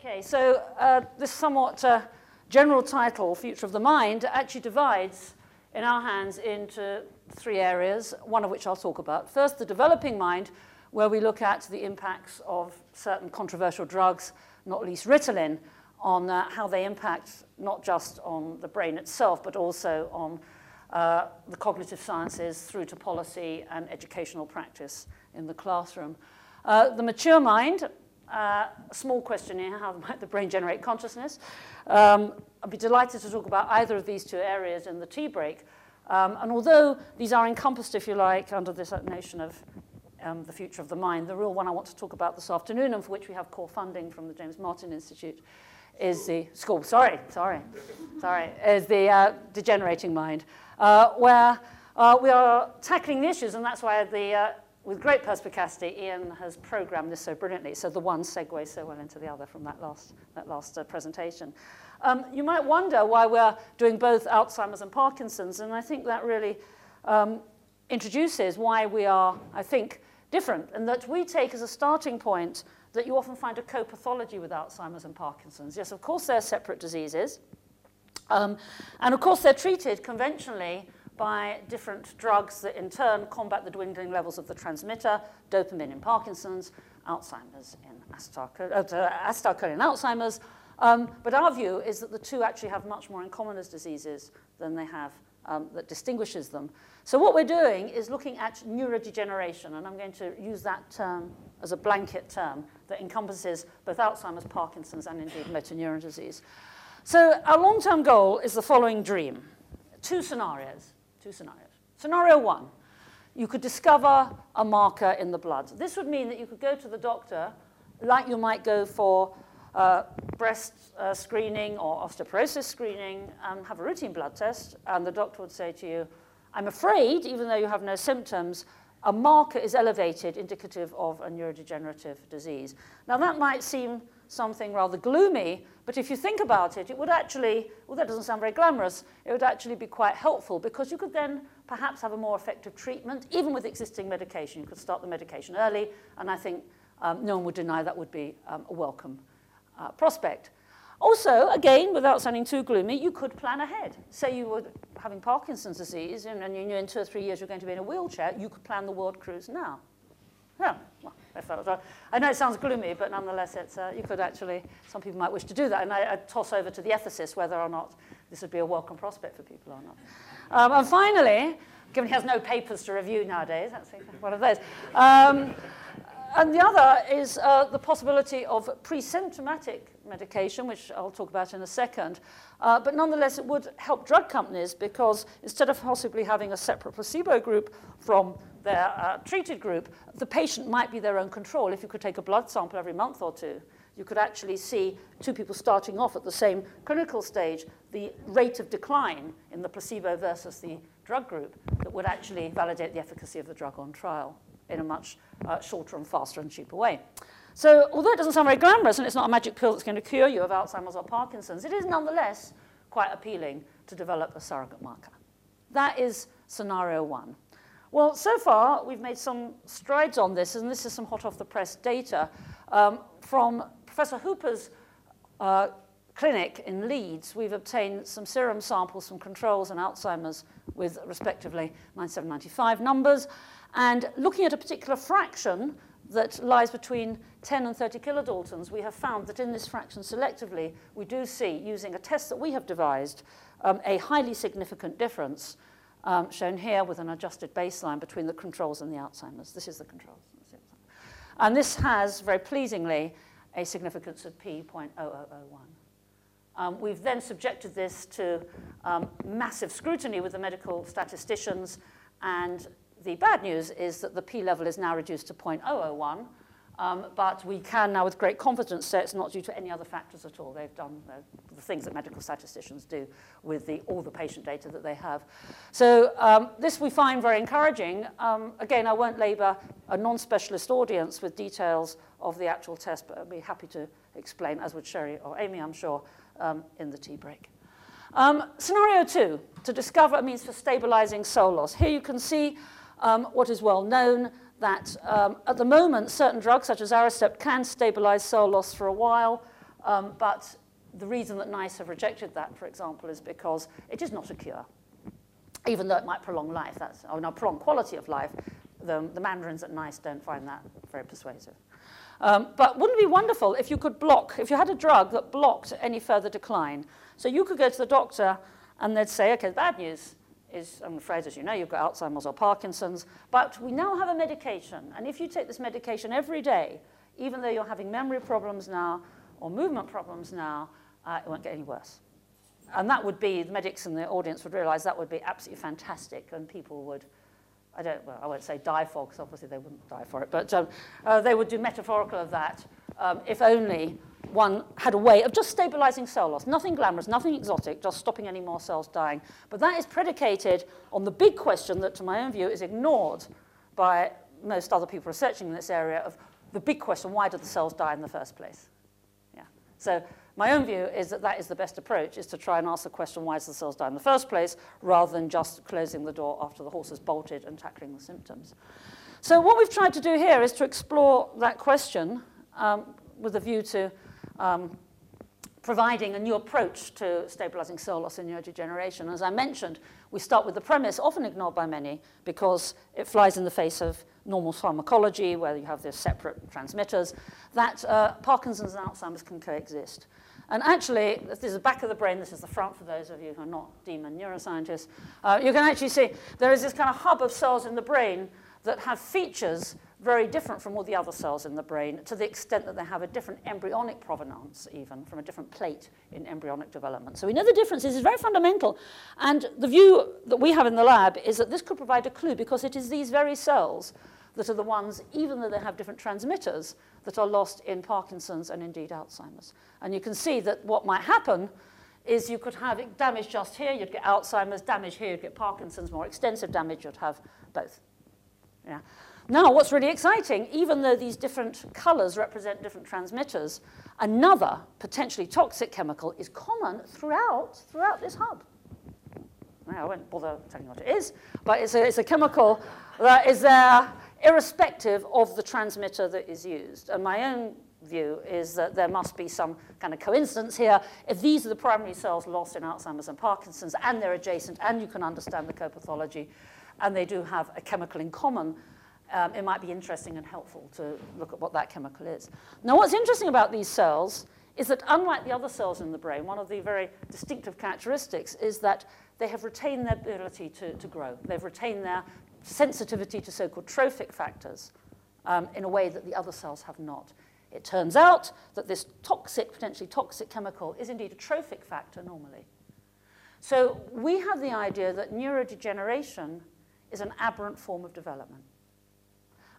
Okay, so uh, this somewhat uh, general title, Future of the Mind, actually divides in our hands into three areas, one of which I'll talk about. First, the developing mind, where we look at the impacts of certain controversial drugs, not least Ritalin, on uh, how they impact not just on the brain itself, but also on uh, the cognitive sciences through to policy and educational practice in the classroom. Uh, the mature mind, uh, a small question here, how might the brain generate consciousness? Um, I'd be delighted to talk about either of these two areas in the tea break. Um, and although these are encompassed, if you like, under this notion of um, the future of the mind, the real one I want to talk about this afternoon, and for which we have core funding from the James Martin Institute, is the school. Sorry, sorry, sorry, is the uh, degenerating mind, uh, where uh, we are tackling the issues, and that's why the uh, with great perspicacity, Ian has programmed this so brilliantly, so the one segues so well into the other from that last, that last uh, presentation. Um, you might wonder why we're doing both Alzheimer's and Parkinson's, and I think that really um, introduces why we are, I think, different, and that we take as a starting point that you often find a co-pathology with Alzheimer's and Parkinson's. Yes, of course, they're separate diseases, um, and of course, they're treated conventionally by different drugs that in turn combat the dwindling levels of the transmitter, dopamine in Parkinson's, Alzheimer's in acetylcholine uh, Alzheimer's. Um, but our view is that the two actually have much more in common as diseases than they have um, that distinguishes them. So what we're doing is looking at neurodegeneration, and I'm going to use that term as a blanket term that encompasses both Alzheimer's, Parkinson's, and indeed motor neuron disease. So our long-term goal is the following dream. Two scenarios two scenarios. Scenario one, you could discover a marker in the blood. This would mean that you could go to the doctor like you might go for uh, breast uh, screening or osteoporosis screening and have a routine blood test, and the doctor would say to you, I'm afraid, even though you have no symptoms, a marker is elevated indicative of a neurodegenerative disease. Now, that might seem something rather gloomy, but if you think about it, it would actually, well, that doesn't sound very glamorous, it would actually be quite helpful because you could then perhaps have a more effective treatment, even with existing medication. You could start the medication early, and I think um, no one would deny that would be um, a welcome uh, prospect. Also, again, without sounding too gloomy, you could plan ahead. Say you were having Parkinson's disease and, you knew in two or three years you're going to be in a wheelchair, you could plan the world cruise now. Yeah, well, I felt I know it sounds gloomy, but nonetheless, it's, uh, you could actually, some people might wish to do that. And I, I toss over to the ethicist whether or not this would be a welcome prospect for people or not. Um, and finally, given he has no papers to review nowadays, that's one of those. Um, and the other is uh, the possibility of pre-symptomatic medication, which I'll talk about in a second. Uh, but nonetheless, it would help drug companies because instead of possibly having a separate placebo group from their uh, treated group, the patient might be their own control. If you could take a blood sample every month or two, you could actually see two people starting off at the same clinical stage, the rate of decline in the placebo versus the drug group that would actually validate the efficacy of the drug on trial in a much uh, shorter and faster and cheaper way. So although it doesn't sound very glamorous and it's not a magic pill that's going to cure you of Alzheimer's or Parkinson's, it is nonetheless quite appealing to develop a surrogate marker. That is scenario one. Well, so far, we've made some strides on this, and this is some hot off the press data um, from Professor Hooper's uh, clinic in Leeds. We've obtained some serum samples from controls and Alzheimer's with respectively 9795 numbers, and looking at a particular fraction that lies between 10 and 30 kilodaltons, we have found that in this fraction selectively, we do see, using a test that we have devised, um, a highly significant difference um, shown here with an adjusted baseline between the controls and the Alzheimer's. This is the controls. And this has, very pleasingly, a significance of p.0001. Um, we've then subjected this to um, massive scrutiny with the medical statisticians, and the bad news is that the p level is now reduced to 0.001, um, but we can now with great confidence say it's not due to any other factors at all. They've done uh, the things that medical statisticians do with the, all the patient data that they have. So um, this we find very encouraging. Um, again, I won't labour a non-specialist audience with details of the actual test, but I'd be happy to explain, as would Sherry or Amy, I'm sure, um, in the tea break. Um, scenario two, to discover means for stabilizing soul loss. Here you can see um, what is well known, that um, at the moment certain drugs such as Aricept can stabilize cell loss for a while. Um, but the reason that NICE have rejected that, for example, is because it is not a cure, even though it might prolong life. That's, or not prolong quality of life. The, the mandarins at NICE don't find that very persuasive. Um, but wouldn't it be wonderful if you could block, if you had a drug that blocked any further decline? So you could go to the doctor and they'd say, okay, bad news is, I'm afraid, as you know, you've got Alzheimer's or Parkinson's, but we now have a medication. And if you take this medication every day, even though you're having memory problems now or movement problems now, uh, it won't get any worse. And that would be, the medics in the audience would realize that would be absolutely fantastic and people would, I don't, well, I won't say die for, because obviously they wouldn't die for it, but um, uh, they would do metaphorical of that um, if only one had a way of just stabilizing cell loss. Nothing glamorous, nothing exotic, just stopping any more cells dying. But that is predicated on the big question that, to my own view, is ignored by most other people researching in this area of the big question, why do the cells die in the first place? Yeah. So my own view is that that is the best approach, is to try and ask the question, why does the cells die in the first place, rather than just closing the door after the horse has bolted and tackling the symptoms. So what we've tried to do here is to explore that question um, with a view to um, providing a new approach to stabilizing cell loss in neurodegeneration. As I mentioned, we start with the premise, often ignored by many, because it flies in the face of normal pharmacology, where you have these separate transmitters, that uh, Parkinson's and Alzheimer's can coexist. And actually, this is the back of the brain, this is the front for those of you who are not demon neuroscientists. Uh, you can actually see there is this kind of hub of cells in the brain that have features very different from all the other cells in the brain to the extent that they have a different embryonic provenance, even from a different plate in embryonic development. So we know the difference is very fundamental. And the view that we have in the lab is that this could provide a clue because it is these very cells that are the ones, even though they have different transmitters, that are lost in Parkinson's and indeed Alzheimer's. And you can see that what might happen is you could have damage just here, you'd get Alzheimer's, damage here, you'd get Parkinson's, more extensive damage, you'd have both. Yeah. Now, what's really exciting, even though these different colors represent different transmitters, another potentially toxic chemical is common throughout, throughout this hub. Now, I won't bother telling you what it is, but it's a, it's a chemical that is there irrespective of the transmitter that is used. And my own view is that there must be some kind of coincidence here. If these are the primary cells lost in Alzheimer's and Parkinson's, and they're adjacent, and you can understand the co-pathology, and they do have a chemical in common, um, it might be interesting and helpful to look at what that chemical is. Now, what's interesting about these cells is that unlike the other cells in the brain, one of the very distinctive characteristics is that they have retained their ability to, to grow. They've retained their sensitivity to so-called trophic factors um, in a way that the other cells have not. It turns out that this toxic, potentially toxic chemical is indeed a trophic factor normally. So we have the idea that neurodegeneration is an aberrant form of development.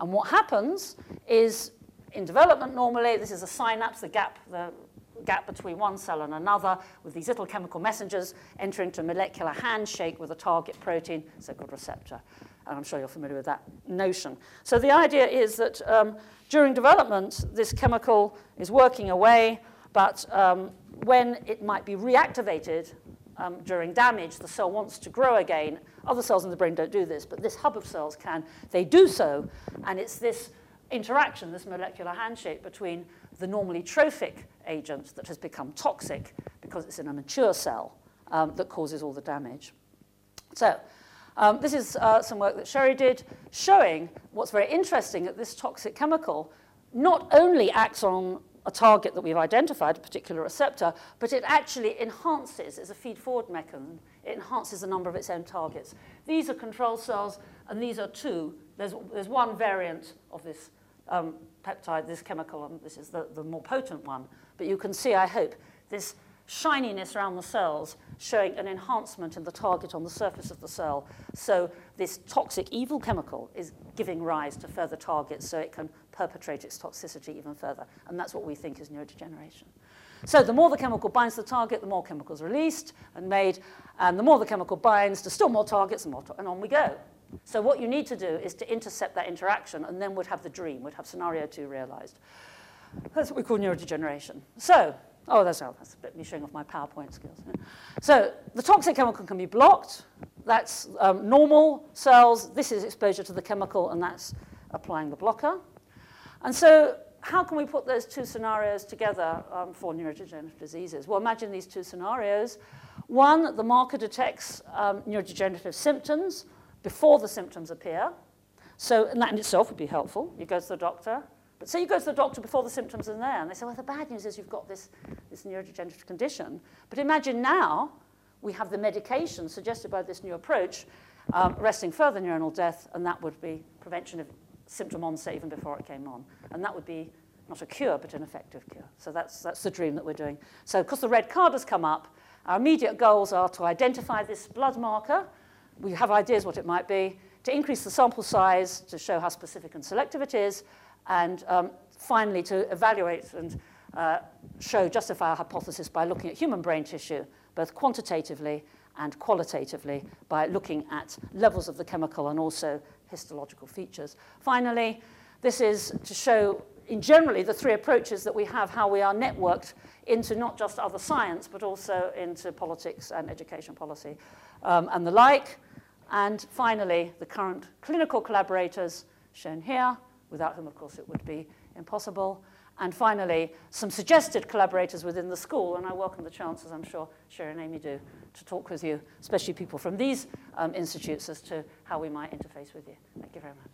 And what happens is in development normally, this is a synapse, the gap, the gap between one cell and another with these little chemical messengers enter into a molecular handshake with a target protein, so-called receptor. And I'm sure you're familiar with that notion. So the idea is that um, during development, this chemical is working away, but um, when it might be reactivated um, during damage, the cell wants to grow again. Other cells in the brain don't do this, but this hub of cells can. They do so, and it's this interaction, this molecular handshake between the normally trophic agent that has become toxic because it's in a mature cell um, that causes all the damage. So um, this is uh, some work that Sherry did showing what's very interesting that this toxic chemical not only acts on a target that we've identified, a particular receptor, but it actually enhances, it's a feed-forward mechanism, it enhances the number of its own targets. These are control cells, and these are two. There's, there's one variant of this um, peptide, this chemical, and this is the, the more potent one. But you can see, I hope, this shininess around the cells showing an enhancement in the target on the surface of the cell. So this toxic evil chemical is giving rise to further targets so it can perpetrate its toxicity even further. And that's what we think is neurodegeneration. So the more the chemical binds the target, the more chemicals released and made, and the more the chemical binds to still more targets, and, more and on we go. So what you need to do is to intercept that interaction, and then we'd have the dream, we'd have scenario two realized. That's what we call neurodegeneration. So Oh, that's, oh, that's a bit me showing off my PowerPoint skills. So the toxic chemical can be blocked. That's um, normal cells. This is exposure to the chemical, and that's applying the blocker. And so how can we put those two scenarios together um, for neurodegenerative diseases? Well, imagine these two scenarios. One, the marker detects um, neurodegenerative symptoms before the symptoms appear. So and that in itself would be helpful. You go to the doctor. But say you go to the doctor before the symptoms are there, and they say, well, the bad news is you've got this, this neurodegenerative condition. But imagine now we have the medication suggested by this new approach um, arresting further neuronal death, and that would be prevention of symptom onset even before it came on. And that would be not a cure, but an effective cure. So that's, that's the dream that we're doing. So because the red card has come up, our immediate goals are to identify this blood marker. We have ideas what it might be, to increase the sample size to show how specific and selective it is, and um, finally to evaluate and uh, show, justify our hypothesis by looking at human brain tissue, both quantitatively and qualitatively by looking at levels of the chemical and also histological features. Finally, this is to show in generally the three approaches that we have, how we are networked into not just other science, but also into politics and education policy um, and the like. And finally, the current clinical collaborators shown here, Without whom, of course, it would be impossible. And finally, some suggested collaborators within the school, and I welcome the chance, as I'm sure Sherry and Amy do, to talk with you, especially people from these um, institutes, as to how we might interface with you. Thank you very much.